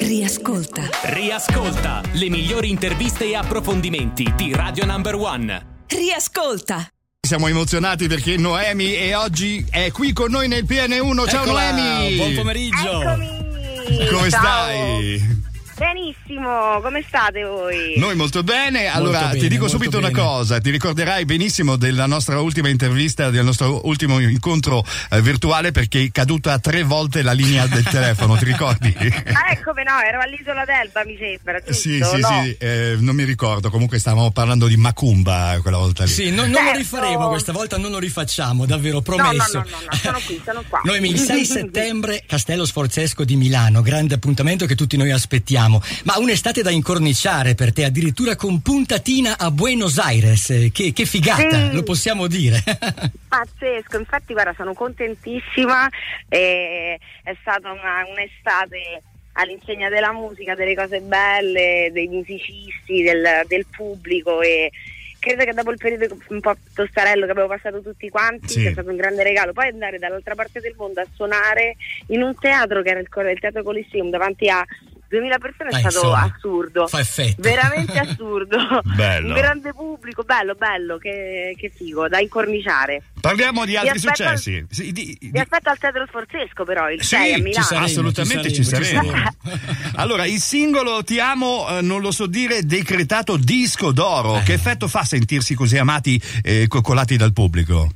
Riascolta. Riascolta le migliori interviste e approfondimenti di Radio Number One. Riascolta. Siamo emozionati perché Noemi è oggi è qui con noi nel PN1. Ciao Eccola, Noemi! Buon pomeriggio. Eccomi! Come Ciao. stai? Benissimo, come state voi? Noi molto bene. Allora, bene, ti dico molto subito una bene. cosa: ti ricorderai benissimo della nostra ultima intervista, del nostro ultimo incontro eh, virtuale perché è caduta tre volte la linea del telefono, ti ricordi? Ah, eh, come no, ero all'isola d'Elba, mi sembra, giusto? Sì, sì, no? sì, eh, non mi ricordo. Comunque stavamo parlando di Macumba quella volta lì. Sì, non, non lo Certo. rifaremo questa volta, non lo rifacciamo, davvero, No, promesso. no, no, no, no, sono qui, sono qua. Noemi, il 6 settembre, Castello Sforzesco di Milano, grande appuntamento che tutti noi aspettiamo. Ma un'estate da incorniciare per te, addirittura con puntatina a Buenos Aires. Eh, Che, che figata, Sì. lo possiamo dire. Pazzesco, infatti guarda, sono contentissima, eh, è stata una- un'estate all'insegna della musica, delle cose belle, dei musicisti, del, del pubblico e credo che dopo il periodo un po' tostarello che abbiamo passato tutti quanti Sì. sia stato un grande regalo. Poi andare dall'altra parte del mondo a suonare in un teatro che era il, il Teatro Coliseum davanti a 2000 persone è Ah, stato insomma, assurdo. fa effetto. Veramente assurdo. Bello. Un grande pubblico, bello, bello, che, che figo, da incorniciare. Parliamo di altri aspetto- successi. Sì, di- di- Vi aspetto al Teatro Sforzesco però, il Sì, 6 a ci Milano. saremo, assolutamente ci ci saremo, saremo. ci allora, il singolo Ti amo, eh, non lo so dire, decretato disco d'oro. Eh. Che effetto fa sentirsi così amati e coccolati dal pubblico?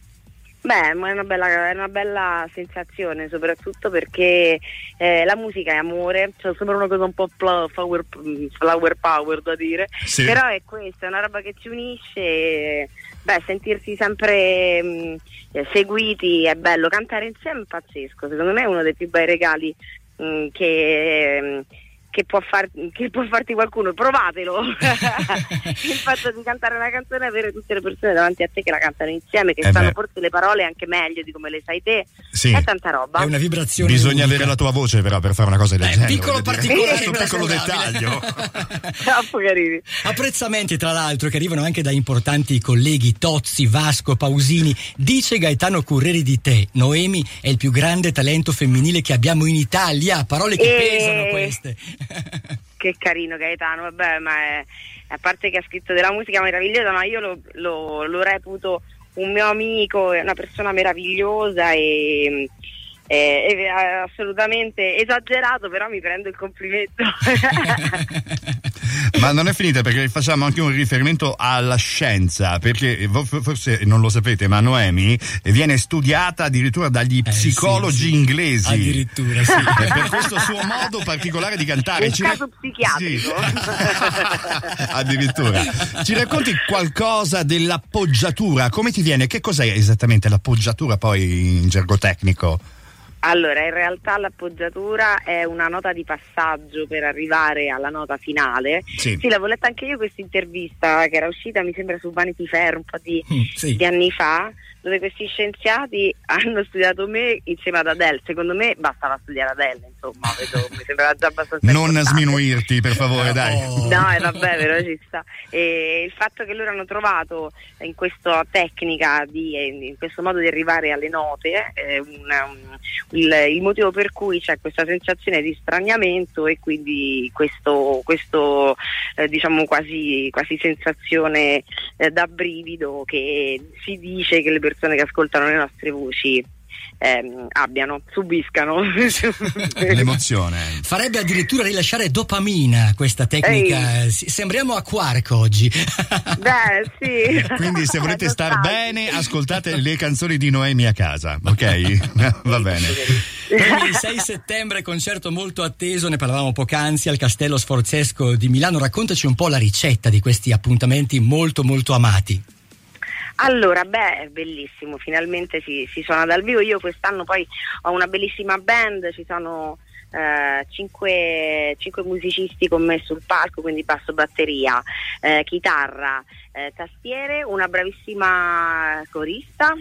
Beh, ma è una bella, è una bella sensazione, soprattutto perché eh, la musica è amore, cioè sembra una cosa un po' flower, flower power da dire, Sì. però è questa, è una roba che ci unisce, beh, sentirsi sempre mh, eh, seguiti è bello, cantare insieme è pazzesco, secondo me è uno dei più bei regali mh, che... mh, che può, far- che può farti qualcuno, provatelo il fatto di cantare una canzone e avere tutte le persone davanti a te che la cantano insieme, che Eh sanno beh. forse le parole anche meglio di come le sai te, Sì. è tanta roba. È una vibrazione. Bisogna unica. avere la tua voce però per fare una cosa del Eh, genere. piccolo particolare, Questo piccolo trascurabile. dettaglio. Troppo carini. Apprezzamenti tra l'altro che arrivano anche da importanti colleghi Tozzi, Vasco, Pausini. Dice Gaetano Curreri di te, Noemi è il più grande talento femminile che abbiamo in Italia. Parole che E- pesano queste. Che carino Gaetano, vabbè, ma è, a parte che ha scritto della musica meravigliosa, ma io lo, lo- lo reputo un mio amico, è una persona meravigliosa e, e- e assolutamente esagerato, però mi prendo il complimento. Ma non è finita perché facciamo anche un riferimento alla scienza, perché forse non lo sapete, ma Noemi viene studiata addirittura dagli Eh, psicologi sì, sì. inglesi. Addirittura, sì. E per questo suo modo particolare di cantare. Un Ci caso psichiatrico. Sì. addirittura. Ci racconti qualcosa dell'appoggiatura? Come ti viene? Che cos'è esattamente l'appoggiatura poi in gergo tecnico? Allora, in realtà l'appoggiatura è una nota di passaggio per arrivare alla nota finale. Sì. Sì, l'avevo letta anche io questa intervista che era uscita, mi sembra, su Vanity Fair un po' di, Mm, sì. di anni fa, dove questi scienziati hanno studiato me insieme ad Adele. Secondo me bastava studiare Adele, insomma, vedo- mi sembrava già abbastanza Non importante. sminuirti, per favore, dai. Oh. No, e vabbè, però ci sta. E il fatto che loro hanno trovato in questa tecnica, di, in questo modo di arrivare alle note, eh, una- un- il, il motivo per cui c'è questa sensazione di straniamento e quindi questo, questo eh, diciamo quasi, quasi sensazione eh, da brivido che si dice che le persone che ascoltano le nostre voci ehm, abbiano, subiscano. L'emozione. Farebbe addirittura rilasciare dopamina questa tecnica. S- Sembriamo a Quark oggi. Beh, sì. Quindi se volete star bene, ascoltate le canzoni di Noemi a casa, ok? Va bene. Quindi il 6 settembre, concerto molto atteso, ne parlavamo poc'anzi al Castello Sforzesco di Milano. Raccontaci un po' la ricetta di questi appuntamenti molto molto amati. Allora, beh, è bellissimo, finalmente si, si suona dal vivo. Io quest'anno poi ho una bellissima band, ci sono eh, cinque, cinque musicisti con me sul palco, quindi basso, batteria, eh, chitarra, eh, tastiere, una bravissima corista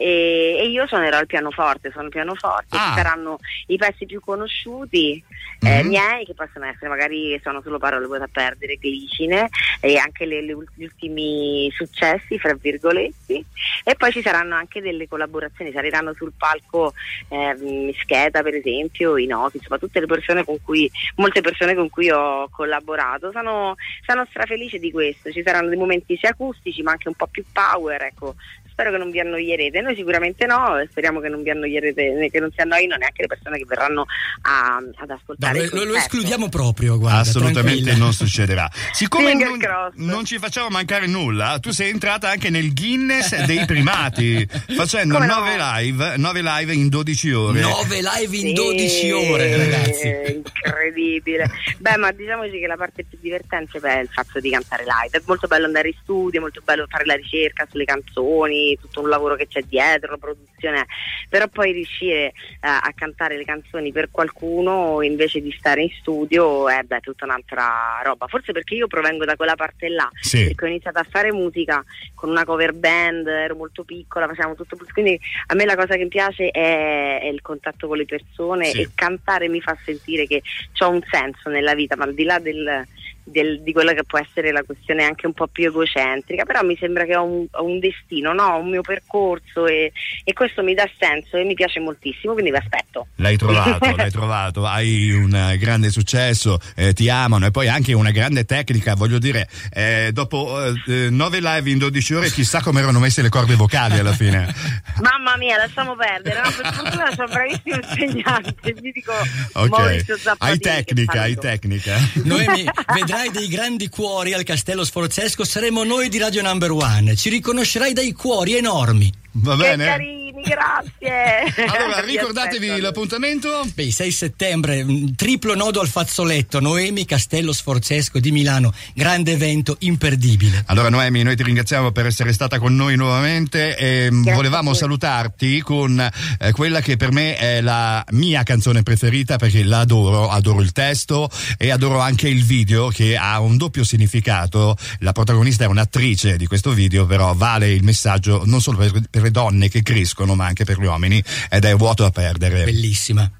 e, e io suonerò il pianoforte, sono il pianoforte, Ah. ci saranno i pezzi più conosciuti eh, miei che possono essere magari sono solo parole vuote a perdere, glicine e anche le- le gli ultimi successi fra virgoletti e poi ci saranno anche delle collaborazioni, saliranno sul palco ehm, Scheda per esempio, i noti, insomma tutte le persone con cui, molte persone con cui ho collaborato, sono, sono strafelice di questo, ci saranno dei momenti sia acustici ma anche un po' più power, ecco. Spero che non vi annoierete, noi sicuramente no, speriamo che non vi annoierete, che non si annoino neanche le persone che verranno a- ad ascoltare. lo, il lo- lo escludiamo proprio, guarda. Assolutamente tranquilla. non succederà. Siccome non, non ci facciamo mancare nulla, tu sei entrata anche nel Guinness dei primati, facendo Come no? 9 live, 9 live in 12 ore. 9 live in Sì, 12 ore, ragazzi. Incredibile. Beh, ma diciamoci che la parte più divertente è il fatto di cantare live. È molto bello andare in studio, è molto bello fare la ricerca sulle canzoni, tutto un lavoro che c'è dietro, la produzione. Però poi riuscire eh, a cantare le canzoni per qualcuno invece di stare in studio è beh, tutta un'altra roba. Forse perché io provengo da quella parte là, Sì. perché ho iniziato a fare musica con una cover band, ero molto piccola, facevamo tutto, quindi a me la cosa che mi piace è, è il contatto con le persone Sì. e cantare mi fa sentire che ho un senso nella vita, ma al di là del, del- di quella che può essere la questione anche un po' più egocentrica, però mi sembra che ho un, ho un destino, no? un mio percorso e, e questo mi dà senso e mi piace moltissimo, quindi vi aspetto. L'hai trovato, l'hai trovato, hai un eh, grande successo, eh, ti amano e poi anche una grande tecnica, voglio dire, eh, dopo 9 live in 12 ore chissà come erano messe le corde vocali alla fine. Mamma mia, lasciamo perdere, no? per fortuna un bravissimo insegnante, vi dico Ok, Maurizio Zappatini hai tecnica, hai tecnica. Noemi, vedrai dei grandi cuori al Castello Sforzesco, saremo noi di Radio Number One. Ci riconoscerai dai cuori enormi. Va Che bene? Grazie. Allora, Vi ricordatevi aspetto. l'appuntamento. Beh, il 6 settembre, mh, triplo nodo al fazzoletto, Noemi Castello Sforzesco di Milano, grande evento imperdibile. Allora Noemi, noi ti ringraziamo per essere stata con noi nuovamente e mm, Grazie volevamo salutarti con eh, quella che per me è la mia canzone preferita perché la adoro, adoro il testo e adoro anche il video che ha un doppio significato. La protagonista è un'attrice di questo video, però vale il messaggio non solo per, per le donne che crescono ma anche per gli uomini ed è vuoto a perdere. Bellissima.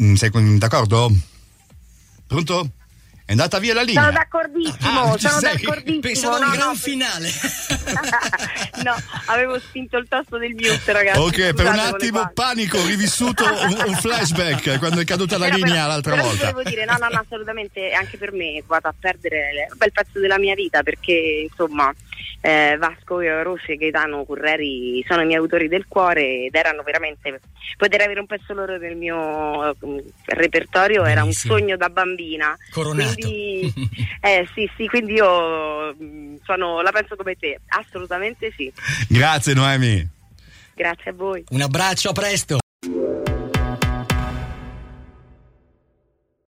Mm, sei con- d'accordo? Pronto? È andata via la linea. Sono d'accordissimo, Ah, sono sei? d'accordissimo. Pensavo no, al gran no, finale. no, avevo spinto il tasto del mute, ragazzi. Ok, per un Scusate, attimo volevo- rivissuto rivissuto un, un flashback quando è caduta la Però- linea però- l'altra però volta. Volevo dire, no, no, no, assolutamente, anche per me vado a perdere un bel pezzo della mia vita perché insomma eh, Vasco Rossi e Gaetano Curreri sono i miei autori del cuore ed erano veramente poter avere un pezzo loro nel mio eh, repertorio era un sogno da bambina. Coronato. Quindi, eh, sì, sì, quindi io mh, sono, la penso come te, assolutamente sì. Grazie Noemi. Grazie a voi. Un abbraccio, a presto.